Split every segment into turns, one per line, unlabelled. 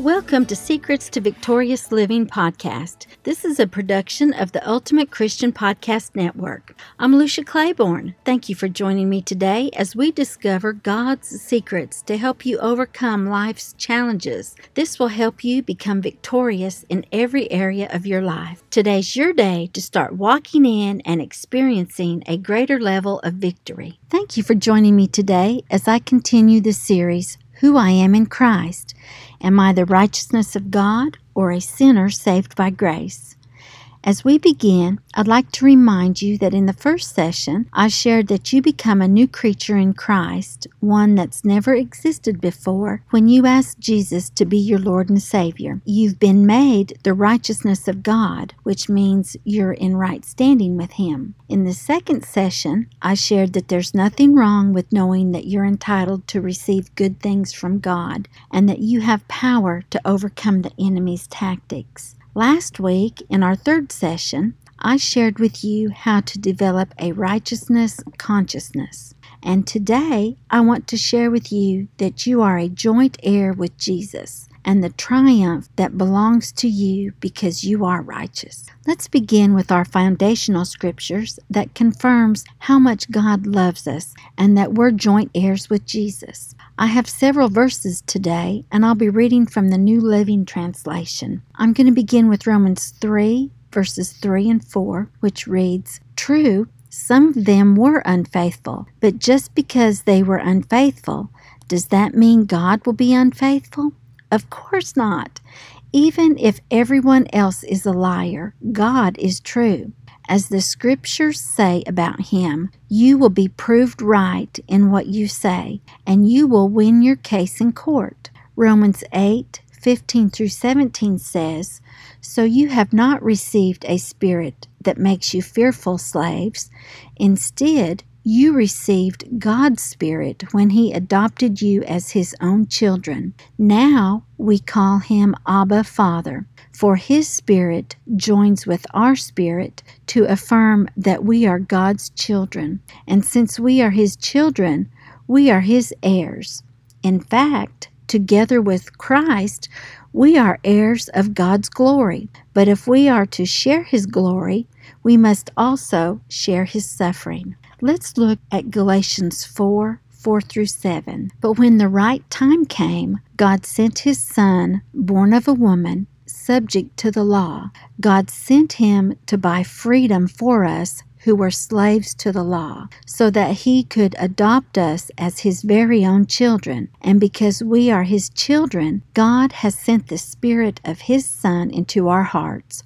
Welcome to Secrets to Victorious Living podcast. This is a production of the Ultimate Christian Podcast Network. I'm Lucia Claiborne. Thank you for joining me today as we discover God's secrets to help you overcome life's challenges. This will help you become victorious in every area of your life. Today's your day to start walking in and experiencing a greater level of victory. Thank you for joining me today as I continue the series who I am in Christ. Am I the righteousness of God or a sinner saved by grace? As we begin, I'd like to remind you that in the first session, I shared that you become a new creature in Christ, one that's never existed before, when you ask Jesus to be your Lord and Savior. You've been made the righteousness of God, which means you're in right standing with Him. In the second session, I shared that there's nothing wrong with knowing that you're entitled to receive good things from God and that you have power to overcome the enemy's tactics. Last week, in our third session, I shared with you how to develop a righteousness consciousness. And today, I want to share with you that you are a joint heir with Jesus and the triumph that belongs to you because you are righteous. Let's begin with our foundational scriptures that confirms how much God loves us and that we're joint heirs with Jesus. I have several verses today, and I'll be reading from the New Living Translation. I'm going to begin with Romans 3, verses 3 and 4, which reads True, some of them were unfaithful, but just because they were unfaithful, does that mean God will be unfaithful? Of course not. Even if everyone else is a liar, God is true. As the scriptures say about him, you will be proved right in what you say, and you will win your case in court. Romans 8 15 through 17 says, So you have not received a spirit that makes you fearful slaves. Instead, you received God's Spirit when He adopted you as His own children. Now we call Him Abba Father, for His Spirit joins with our spirit to affirm that we are God's children. And since we are His children, we are His heirs. In fact, together with Christ, we are heirs of God's glory. But if we are to share His glory, we must also share His suffering. Let's look at Galatians 4 4 through 7. But when the right time came, God sent his Son, born of a woman, subject to the law. God sent him to buy freedom for us who were slaves to the law, so that he could adopt us as his very own children. And because we are his children, God has sent the Spirit of his Son into our hearts,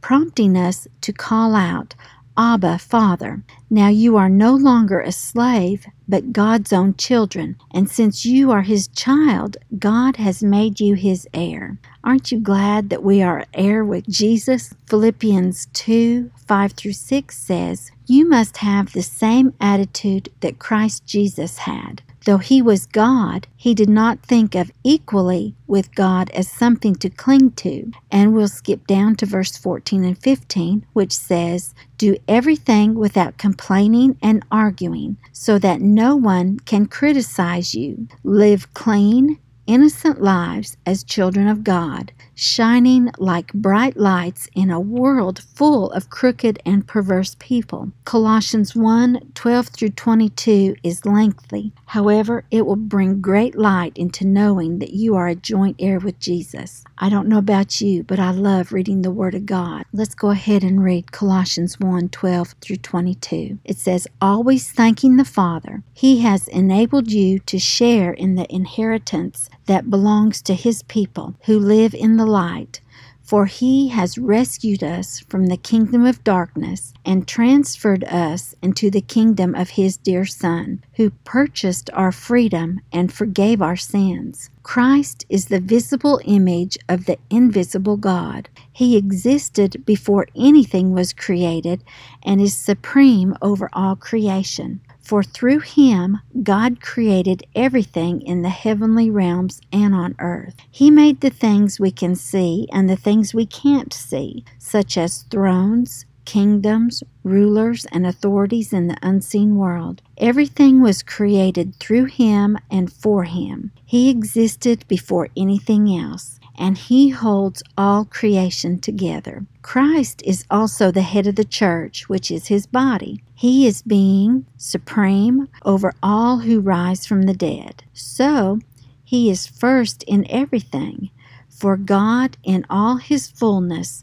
prompting us to call out, Abba, Father. Now you are no longer a slave, but God's own children. And since you are his child, God has made you his heir. Aren't you glad that we are heir with Jesus? Philippians 2 5 through 6 says, You must have the same attitude that Christ Jesus had. Though he was God, he did not think of equally with God as something to cling to. And we'll skip down to verse 14 and 15, which says, Do everything without complaining and arguing, so that no one can criticize you. Live clean, innocent lives as children of God, shining like bright lights in a world full of crooked and perverse people. Colossians 1 12 through 22 is lengthy. However, it will bring great light into knowing that you are a joint heir with Jesus. I don't know about you, but I love reading the Word of God. Let's go ahead and read Colossians 1 12 through 22. It says, Always thanking the Father, He has enabled you to share in the inheritance that belongs to His people who live in the light. For he has rescued us from the kingdom of darkness and transferred us into the kingdom of his dear Son, who purchased our freedom and forgave our sins. Christ is the visible image of the invisible God. He existed before anything was created and is supreme over all creation. For through him God created everything in the heavenly realms and on earth. He made the things we can see and the things we can't see, such as thrones, kingdoms, rulers, and authorities in the unseen world. Everything was created through him and for him. He existed before anything else and he holds all creation together. Christ is also the head of the church, which is his body. He is being supreme over all who rise from the dead. So, he is first in everything. For God, in all his fullness,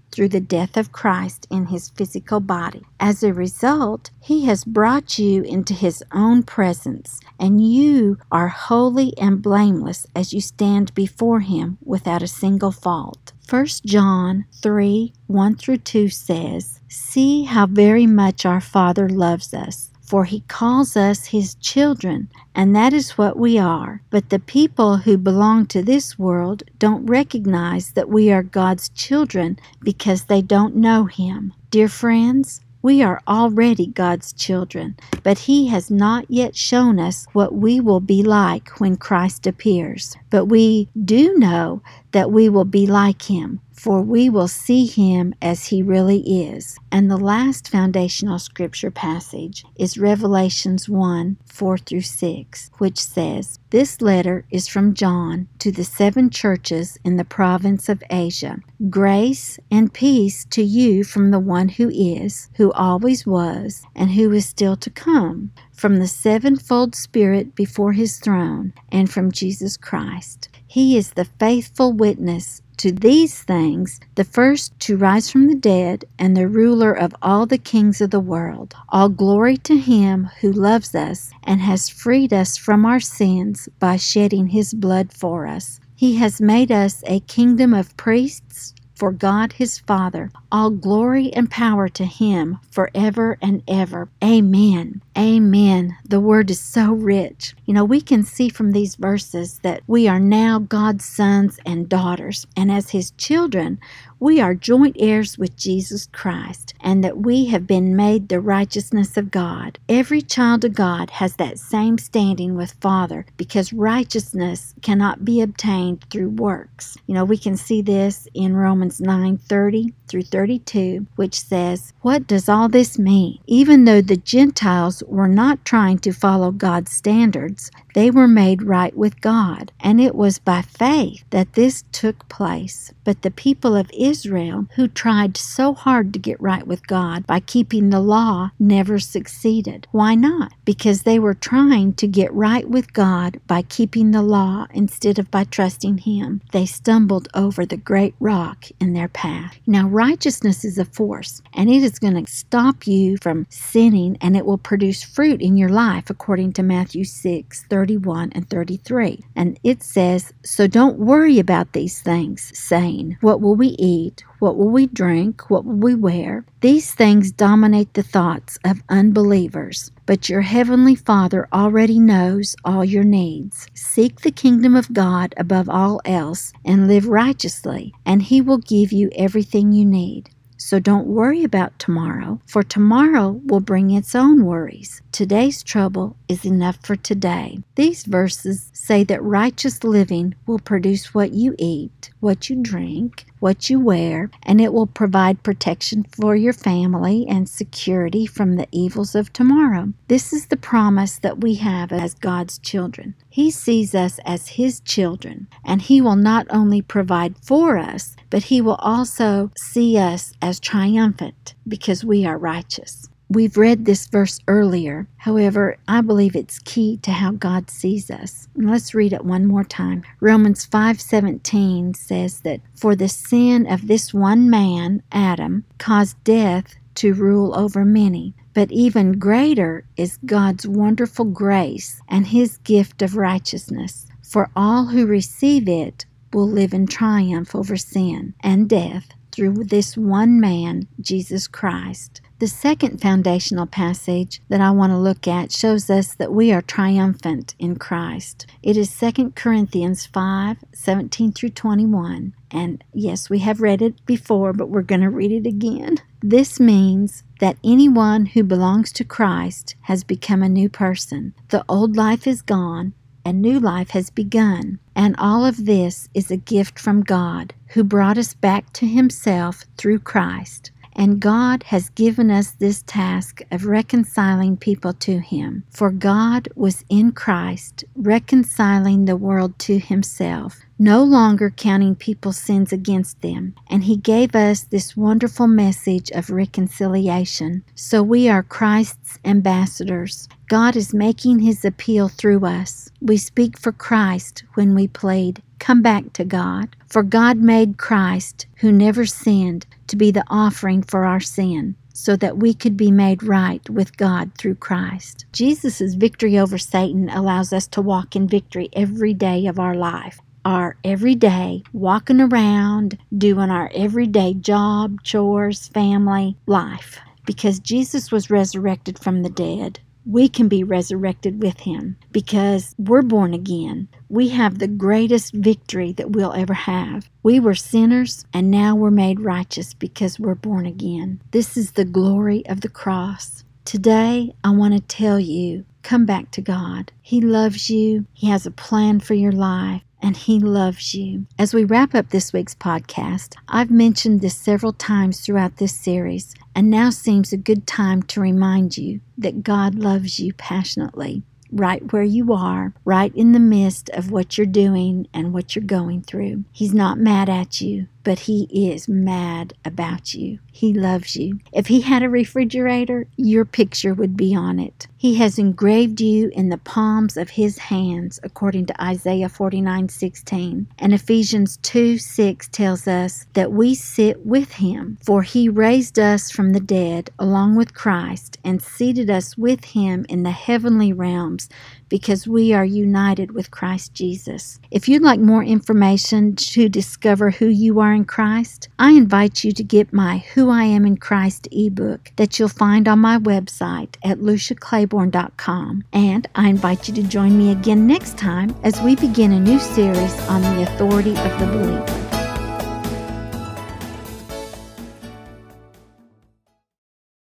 through the death of Christ in his physical body. As a result, he has brought you into his own presence, and you are holy and blameless as you stand before him without a single fault. 1 John 3 1 through 2 says, See how very much our Father loves us for he calls us his children, and that is what we are. But the people who belong to this world don't recognize that we are God's children because they don't know him. Dear friends, we are already God's children, but He has not yet shown us what we will be like when Christ appears. But we do know that we will be like Him, for we will see him as he really is. And the last foundational scripture passage is Revelations 1 4 through 6, which says, This letter is from John to the seven churches in the province of Asia. Grace and peace to you from the one who is, who always was, and who is still to come, from the sevenfold Spirit before his throne, and from Jesus Christ. He is the faithful witness to these things, the first to rise from the dead, and the ruler of all the kings of the world. All glory to him who loves us and has freed us from our sins by shedding his blood for us. He has made us a kingdom of priests for God his Father. All glory and power to him forever and ever. Amen. Amen. The word is so rich. You know, we can see from these verses that we are now God's sons and daughters, and as his children, we are joint heirs with Jesus Christ, and that we have been made the righteousness of God. Every child of God has that same standing with Father because righteousness cannot be obtained through works. You know, we can see this in Romans 9 30 through 32, which says, What does all this mean? Even though the Gentiles were not trying to follow God's standards, they were made right with God, and it was by faith that this took place. But the people of Israel, who tried so hard to get right with God by keeping the law, never succeeded. Why not? Because they were trying to get right with God by keeping the law instead of by trusting Him. They stumbled over the great rock in their path. Now, righteousness is a force, and it is going to stop you from sinning, and it will produce fruit in your life, according to Matthew 6 31 and 33. And it says, So don't worry about these things, saying, What will we eat? What will we drink? What will we wear? These things dominate the thoughts of unbelievers. But your heavenly Father already knows all your needs. Seek the kingdom of God above all else and live righteously, and He will give you everything you need. So don't worry about tomorrow, for tomorrow will bring its own worries. Today's trouble is enough for today. These verses say that righteous living will produce what you eat, what you drink, what you wear, and it will provide protection for your family and security from the evils of tomorrow. This is the promise that we have as God's children. He sees us as His children, and He will not only provide for us, but He will also see us as triumphant because we are righteous. We've read this verse earlier. However, I believe it's key to how God sees us. Let's read it one more time. Romans 5:17 says that for the sin of this one man, Adam, caused death to rule over many. But even greater is God's wonderful grace and his gift of righteousness. For all who receive it will live in triumph over sin and death through this one man, Jesus Christ. The second foundational passage that I want to look at shows us that we are triumphant in Christ. It is 2 Corinthians 5 17 through 21. And yes, we have read it before, but we're going to read it again. This means that anyone who belongs to Christ has become a new person. The old life is gone and new life has begun. And all of this is a gift from God, who brought us back to Himself through Christ. And God has given us this task of reconciling people to Him. For God was in Christ, reconciling the world to Himself, no longer counting people's sins against them. And He gave us this wonderful message of reconciliation. So we are Christ's ambassadors. God is making His appeal through us. We speak for Christ when we plead, Come back to God. For God made Christ, who never sinned, to be the offering for our sin so that we could be made right with God through Christ. Jesus' victory over Satan allows us to walk in victory every day of our life. Our everyday walking around, doing our everyday job, chores, family, life. Because Jesus was resurrected from the dead, we can be resurrected with him because we're born again. We have the greatest victory that we'll ever have. We were sinners and now we're made righteous because we're born again. This is the glory of the cross. Today, I want to tell you come back to God. He loves you, He has a plan for your life and He loves you. As we wrap up this week's podcast, I've mentioned this several times throughout this series, and now seems a good time to remind you that God loves you passionately right where you are, right in the midst of what you're doing and what you're going through. He's not mad at you but he is mad about you. He loves you. If he had a refrigerator, your picture would be on it. He has engraved you in the palms of his hands, according to Isaiah 49 16. And Ephesians 2 6 tells us that we sit with him, for he raised us from the dead along with Christ and seated us with him in the heavenly realms because we are united with Christ Jesus. If you'd like more information to discover who you are in Christ, I invite you to get my Who I Am in Christ ebook that you'll find on my website at luciaclaiborne.com. And I invite you to join me again next time as we begin a new series on the authority of the believer.